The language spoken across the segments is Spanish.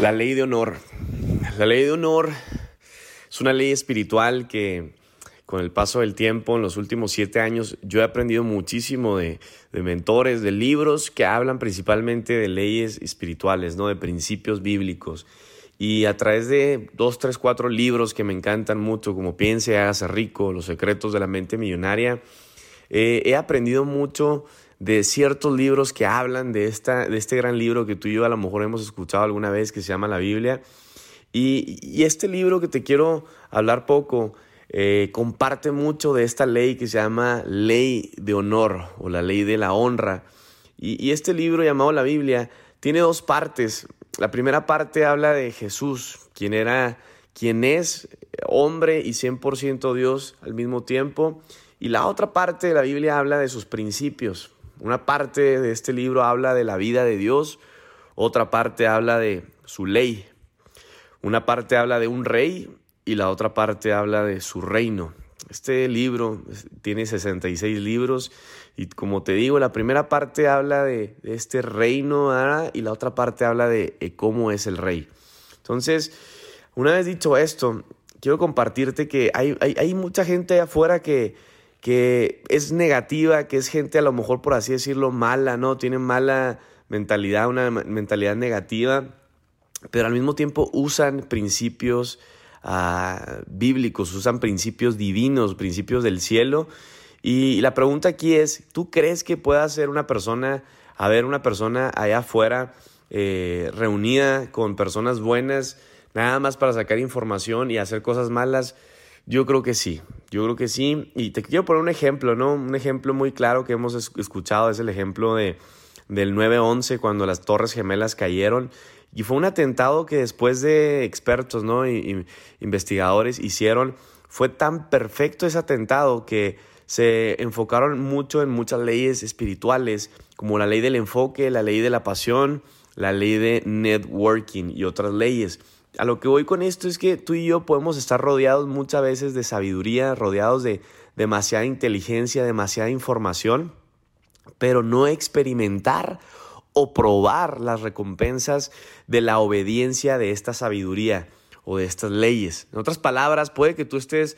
La ley de honor. La ley de honor es una ley espiritual que con el paso del tiempo, en los últimos siete años, yo he aprendido muchísimo de, mentores, de libros que hablan principalmente de leyes espirituales, ¿no? de principios bíblicos. Y a través de dos, tres, cuatro libros que me encantan mucho, como Piense, hágase rico, Los secretos de la mente millonaria, eh, he aprendido mucho de ciertos libros que hablan de, esta, de este gran libro que tú y yo a lo mejor hemos escuchado alguna vez que se llama la Biblia. Y, este libro que te quiero hablar poco eh, comparte mucho de esta ley que se llama ley de honor o la ley de la honra. Y, y este libro llamado la Biblia tiene dos partes. La primera parte habla de Jesús, quien era, quien es hombre y 100% Dios al mismo tiempo. Y la otra parte de la Biblia habla de sus principios, una parte de este libro habla de la vida de Dios, otra parte habla de su ley. Una parte habla de un rey y la otra parte habla de su reino. Este libro tiene 66 libros y como te digo, la primera parte habla de, este reino y la otra parte habla de, cómo es el rey. Entonces, una vez dicho esto, quiero compartirte que hay, hay mucha gente afuera que, que es negativa, que es gente a lo mejor por así decirlo mala, ¿no? Tienen mala mentalidad, una mentalidad negativa, pero al mismo tiempo usan principios ah, bíblicos, usan principios divinos, principios del cielo. Y la pregunta aquí es, ¿tú crees que pueda ser una persona, haber una persona allá afuera eh, reunida con personas buenas, nada más para sacar información y hacer cosas malas? Yo creo que sí, yo creo que sí. Y te quiero poner un ejemplo, ¿no? Un ejemplo muy claro que hemos escuchado es el ejemplo de, del 9-11 cuando las Torres Gemelas cayeron. Y fue un atentado que después de expertos, ¿no? Y, investigadores hicieron, fue tan perfecto ese atentado que se enfocaron mucho en muchas leyes espirituales, como la ley del enfoque, la ley de la pasión, la ley de networking y otras leyes a lo que voy con esto es que tú y yo podemos estar rodeados muchas veces de sabiduría, rodeados de demasiada inteligencia, demasiada información, pero no experimentar o probar las recompensas de la obediencia de esta sabiduría o de estas leyes. En otras palabras, puede que tú estés,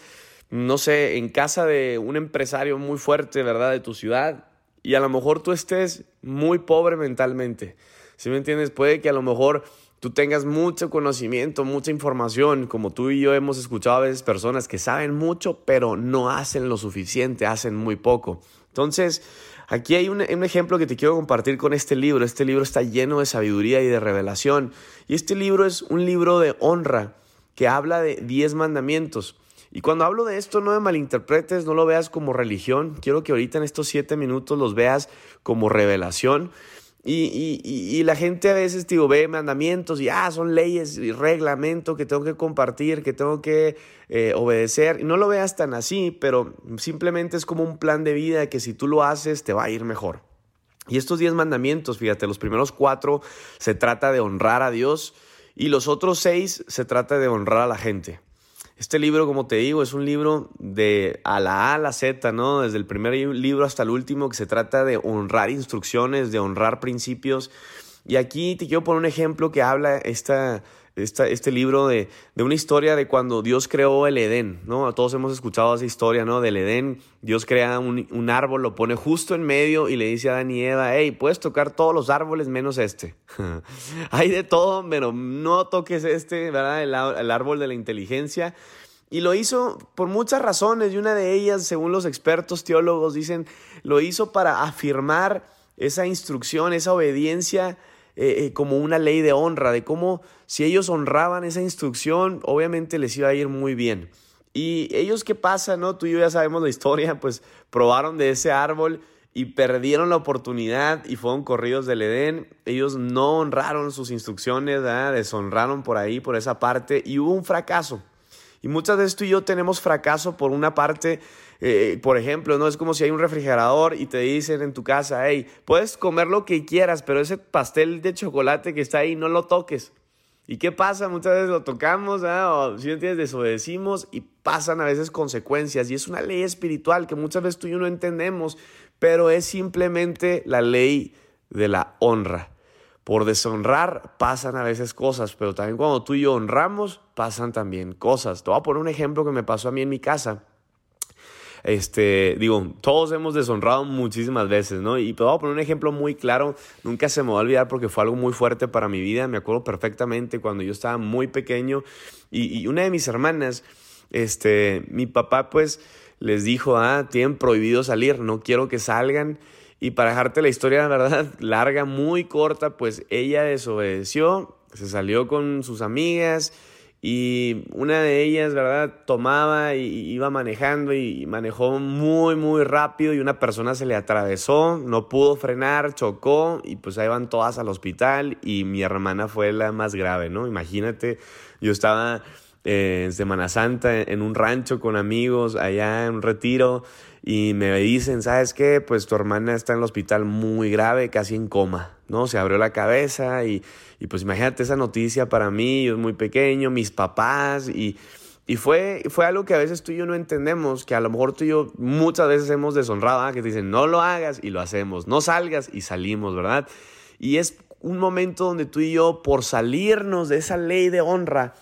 no sé, en casa de un empresario muy fuerte, ¿verdad?, de tu ciudad, y a lo mejor tú estés muy pobre mentalmente. ¿Sí me entiendes? Puede que a lo mejor tú tengas mucho conocimiento, mucha información, como tú y yo hemos escuchado a veces personas que saben mucho, pero no hacen lo suficiente, hacen muy poco. Entonces, aquí hay un, ejemplo que te quiero compartir con este libro. Este libro está lleno de sabiduría y de revelación. Y este libro es un libro de honra que habla de 10 mandamientos. Y cuando hablo de esto, no me malinterpretes, no lo veas como religión. Quiero que ahorita en estos 7 minutos los veas como revelación. Y, y, y, la gente a veces, digo, ve mandamientos y, ah, son leyes y reglamento que tengo que compartir, que tengo que eh, obedecer. Y no lo veas tan así, pero simplemente es como un plan de vida que si tú lo haces, te va a ir mejor. Y estos diez mandamientos, fíjate, los primeros cuatro se trata de honrar a Dios y los otros seis se trata de honrar a la gente. Este libro, como te digo, es un libro de a la A a la Z, ¿no? Desde el primer libro hasta el último, que se trata de honrar instrucciones, de honrar principios. Y aquí te quiero poner un ejemplo que habla esta, este libro de, una historia de cuando Dios creó el Edén, ¿no? Todos hemos escuchado esa historia, ¿no? Del Edén, Dios crea un, árbol, lo pone justo en medio y le dice a Adán y Eva, hey, puedes tocar todos los árboles menos este. Hay de todo, pero no toques este, ¿verdad? el árbol de la inteligencia. Y lo hizo por muchas razones y una de ellas, según los expertos teólogos, dicen, lo hizo para afirmar esa instrucción, esa obediencia eh, eh, como una ley de honra, de cómo si ellos honraban esa instrucción, obviamente les iba a ir muy bien. Y ellos, ¿qué pasa? No? Tú y yo ya sabemos la historia, pues probaron de ese árbol y perdieron la oportunidad y fueron corridos del Edén. Ellos no honraron sus instrucciones, deshonraron por ahí, por esa parte, y hubo un fracaso. Y muchas veces tú y yo tenemos fracaso por una parte, eh, por ejemplo, ¿no? Es como si hay un refrigerador y te dicen en tu casa, hey, puedes comer lo que quieras, pero ese pastel de chocolate que está ahí, no lo toques. ¿Y qué pasa? Muchas veces lo tocamos, o si no entiendes, desobedecimos y pasan a veces consecuencias. Y es una ley espiritual que muchas veces tú y yo no entendemos, pero es simplemente la ley de la honra. Por deshonrar pasan a veces cosas, pero también cuando tú y yo honramos, pasan también cosas. Te voy a poner un ejemplo que me pasó a mí en mi casa. Este, digo, todos hemos deshonrado muchísimas veces, ¿no? Y te voy a poner un ejemplo muy claro, nunca se me va a olvidar porque fue algo muy fuerte para mi vida, me acuerdo perfectamente cuando yo estaba muy pequeño y, una de mis hermanas, este, mi papá pues les dijo, ah, tienen prohibido salir, no quiero que salgan. Y para dejarte la historia, la verdad, larga, muy corta, pues ella desobedeció, se salió con sus amigas y una de ellas, ¿verdad? Tomaba y iba manejando y manejó muy, muy rápido y una persona se le atravesó, no pudo frenar, chocó y pues ahí van todas al hospital y mi hermana fue la más grave, ¿no? Imagínate, yo estaba en Semana Santa en un rancho con amigos allá en un retiro y me dicen, ¿sabes qué? Pues tu hermana está en el hospital muy grave, casi en coma, ¿no? Se abrió la cabeza y, y pues imagínate esa noticia para mí, yo muy pequeño, mis papás y... Y fue, fue algo que a veces tú y yo no entendemos, que a lo mejor tú y yo muchas veces hemos deshonrado, ¿eh? que te dicen, no lo hagas y lo hacemos, no salgas y salimos, ¿verdad? Y es un momento donde tú y yo, por salirnos de esa ley de honra,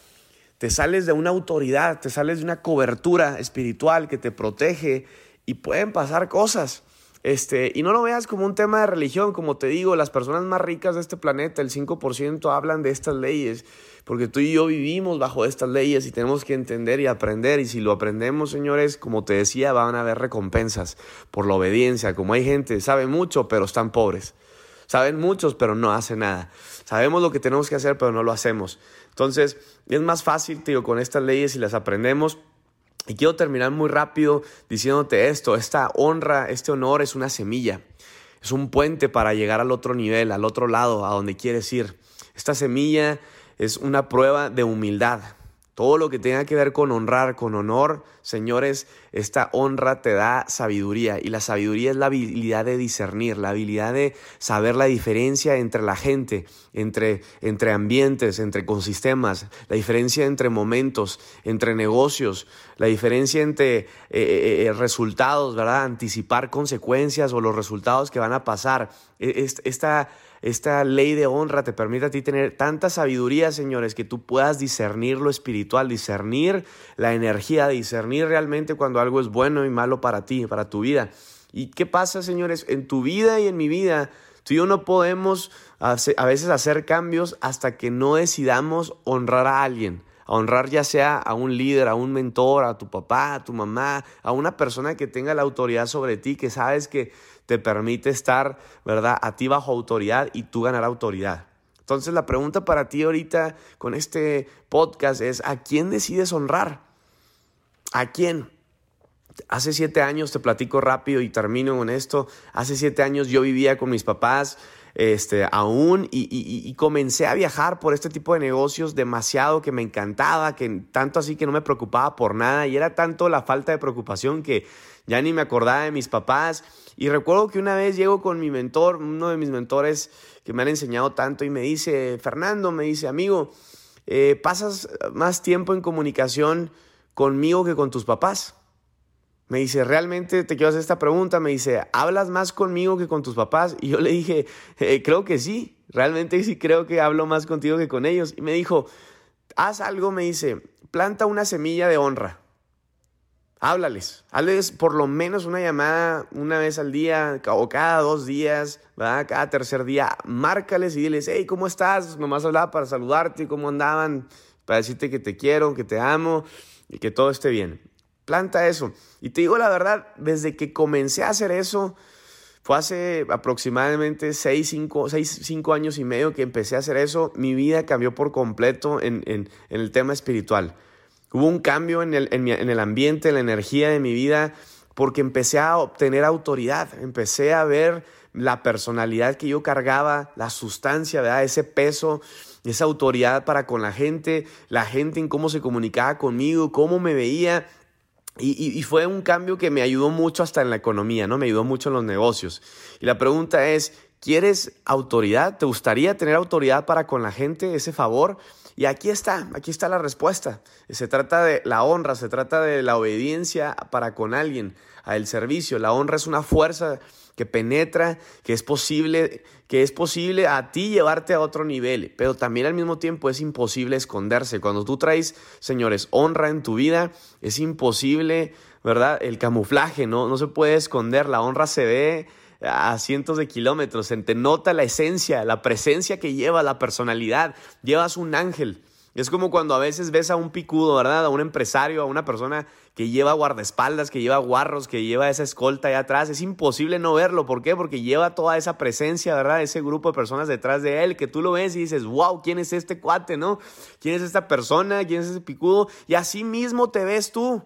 te sales de una autoridad, te sales de una cobertura espiritual que te protege y pueden pasar cosas. Este, y no lo veas como un tema de religión, como te digo, las personas más ricas de este planeta, el 5%, hablan de estas leyes, porque tú y yo vivimos bajo estas leyes y tenemos que entender y aprender, y si lo aprendemos, señores, como te decía, van a haber recompensas por la obediencia, como hay gente, sabe mucho, pero están pobres. Saben muchos, pero no hacen nada. Sabemos lo que tenemos que hacer, pero no lo hacemos. Entonces, es más fácil, tío, con estas leyes y las aprendemos. Y quiero terminar muy rápido diciéndote esto, esta honra, este honor es una semilla, es un puente para llegar al otro nivel, al otro lado, a donde quieres ir. Esta semilla es una prueba de humildad, todo lo que tenga que ver con honrar, con honor, señores, esta honra te da sabiduría y la sabiduría es la habilidad de discernir, la habilidad de saber la diferencia entre la gente, entre, entre ambientes, entre ecosistemas, la diferencia entre momentos, entre negocios, la diferencia entre eh, eh, eh, resultados, ¿verdad? Anticipar consecuencias o los resultados que van a pasar. E, esta esta ley de honra te permite a ti tener tanta sabiduría, señores, que tú puedas discernir lo espiritual, discernir la energía, discernir realmente cuando algo es bueno y malo para ti, para tu vida. ¿Y qué pasa, señores? En tu vida y en mi vida, tú y yo no podemos a veces hacer cambios hasta que no decidamos honrar a alguien a honrar ya sea a un líder, a un mentor, a tu papá, a tu mamá, a una persona que tenga la autoridad sobre ti, que sabes que te permite estar, ¿verdad?, a ti bajo autoridad y tú ganar autoridad. Entonces la pregunta para ti ahorita con este podcast es, ¿a quién decides honrar? ¿A quién? Hace siete años, te platico rápido y termino con esto, hace siete años yo vivía con mis papás, este, aún y, comencé a viajar por este tipo de negocios demasiado que me encantaba, que tanto así que no me preocupaba por nada y era tanto la falta de preocupación que ya ni me acordaba de mis papás. Y recuerdo que una vez llego con mi mentor, uno de mis mentores que me han enseñado tanto y me dice, Fernando, me dice, amigo, eh, pasas más tiempo en comunicación conmigo que con tus papás. Me dice, realmente te quiero hacer esta pregunta. Me dice, ¿hablas más conmigo que con tus papás? Y yo le dije, eh, creo que sí. Realmente sí creo que hablo más contigo que con ellos. Y me dijo, haz algo, me dice, planta una semilla de honra. Háblales, hazles por lo menos una llamada una vez al día o cada dos días, cada tercer día. Márcales y diles, hey, ¿cómo estás? Nomás hablaba para saludarte, ¿cómo andaban? Para decirte que te quiero, que te amo y que todo esté bien. Planta eso. Y te digo la verdad, desde que comencé a hacer eso, fue hace aproximadamente 6, 5, años y medio que empecé a hacer eso, mi vida cambió por completo en, en, el tema espiritual. Hubo un cambio en el, en, en el ambiente, en la energía de mi vida, porque empecé a obtener autoridad, empecé a ver la personalidad que yo cargaba, la sustancia, ¿verdad? ese peso, esa autoridad para con la gente, la gente en cómo se comunicaba conmigo, cómo me veía y, fue un cambio que me ayudó mucho hasta en la economía, ¿no? Me ayudó mucho en los negocios. Y la pregunta es, ¿quieres autoridad? ¿Te gustaría tener autoridad para con la gente, ese favor? Y aquí está, aquí está la respuesta. Se trata de la honra, se trata de la obediencia para con alguien, al servicio. La honra es una fuerza que penetra, que es posible, que es posible a ti llevarte a otro nivel, pero también al mismo tiempo es imposible esconderse. Cuando tú traes, señores, honra en tu vida, es imposible, ¿verdad? El camuflaje, ¿no? No se puede esconder, la honra se ve a cientos de kilómetros, se te nota la esencia, la presencia que lleva, la personalidad, llevas un ángel. Es como cuando a veces ves a un picudo, ¿verdad? A un empresario, a una persona que lleva guardaespaldas, que lleva guarros, que lleva esa escolta allá atrás. Es imposible no verlo. ¿Por qué? Porque lleva toda esa presencia, ¿verdad? Ese grupo de personas detrás de él, que tú lo ves y dices, wow, ¿quién es este cuate, no? ¿Quién es esta persona? ¿Quién es ese picudo? Y así mismo te ves tú.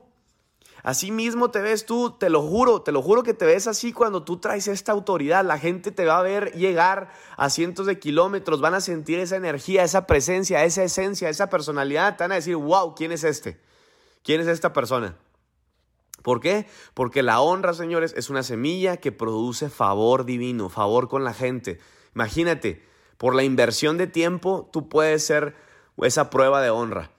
Así mismo te ves tú, te lo juro, te lo juro que te ves así cuando tú traes esta autoridad. La gente te va a ver llegar a cientos de kilómetros, van a sentir esa energía, esa presencia, esa esencia, esa personalidad. Te van a decir, wow, ¿quién es este? ¿Quién es esta persona? ¿Por qué? Porque la honra, señores, es una semilla que produce favor divino, favor con la gente. Imagínate, por la inversión de tiempo, tú puedes ser esa prueba de honra.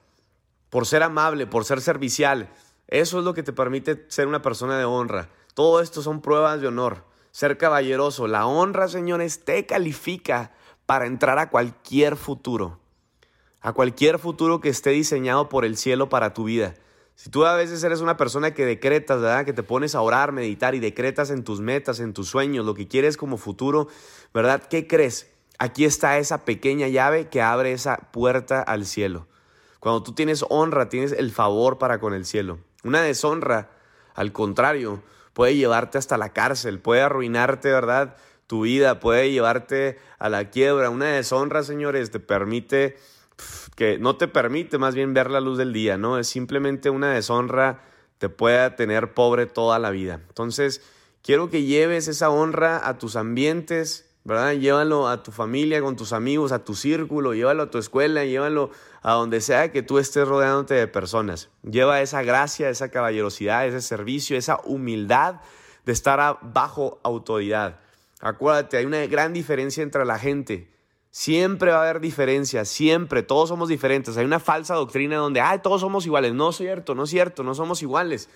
Por ser amable, por ser servicial, eso es lo que te permite ser una persona de honra. Todo esto son pruebas de honor. Ser caballeroso. La honra, señores, te califica para entrar a cualquier futuro. A cualquier futuro que esté diseñado por el cielo para tu vida. Si tú a veces eres una persona que decretas, ¿verdad? Que te pones a orar, meditar y decretas en tus metas, en tus sueños, lo que quieres como futuro, ¿verdad? ¿Qué crees? Aquí está esa pequeña llave que abre esa puerta al cielo. Cuando tú tienes honra, tienes el favor para con el cielo. Una deshonra, al contrario, puede llevarte hasta la cárcel, puede arruinarte, ¿verdad? Tu vida, puede llevarte a la quiebra. Una deshonra, señores, te permite, que no te permite más bien ver la luz del día, ¿no? Es simplemente una deshonra, te puede tener pobre toda la vida. Entonces, quiero que lleves esa honra a tus ambientes, ¿verdad? Llévalo a tu familia, con tus amigos, a tu círculo, llévalo a tu escuela, llévalo a donde sea que tú estés rodeándote de personas. Lleva esa gracia, esa caballerosidad, ese servicio, esa humildad de estar bajo autoridad. Acuérdate, hay una gran diferencia entre la gente. Siempre va a haber diferencia, siempre, todos somos diferentes. Hay una falsa doctrina donde, ay, todos somos iguales. No es cierto, no es cierto, no somos iguales.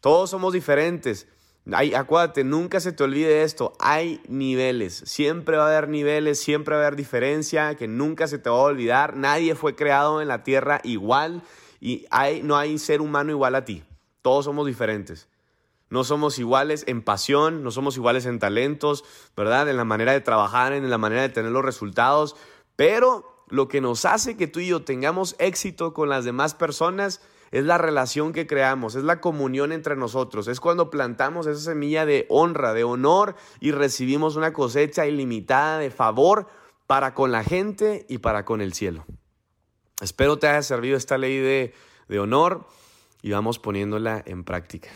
Todos somos diferentes acuérdate, nunca se te olvide esto, hay niveles, siempre va a haber niveles, siempre va a haber diferencia, que nunca se te va a olvidar, nadie fue creado en la tierra igual y hay, no hay ser humano igual a ti, todos somos diferentes. No somos iguales en pasión, no somos iguales en talentos, ¿verdad? En la manera de trabajar, en la manera de tener los resultados, pero lo que nos hace que tú y yo tengamos éxito con las demás personas es la relación que creamos, es la comunión entre nosotros, es cuando plantamos esa semilla de honra, de honor y recibimos una cosecha ilimitada de favor para con la gente y para con el cielo. Espero te haya servido esta ley de, de honor y vamos poniéndola en práctica.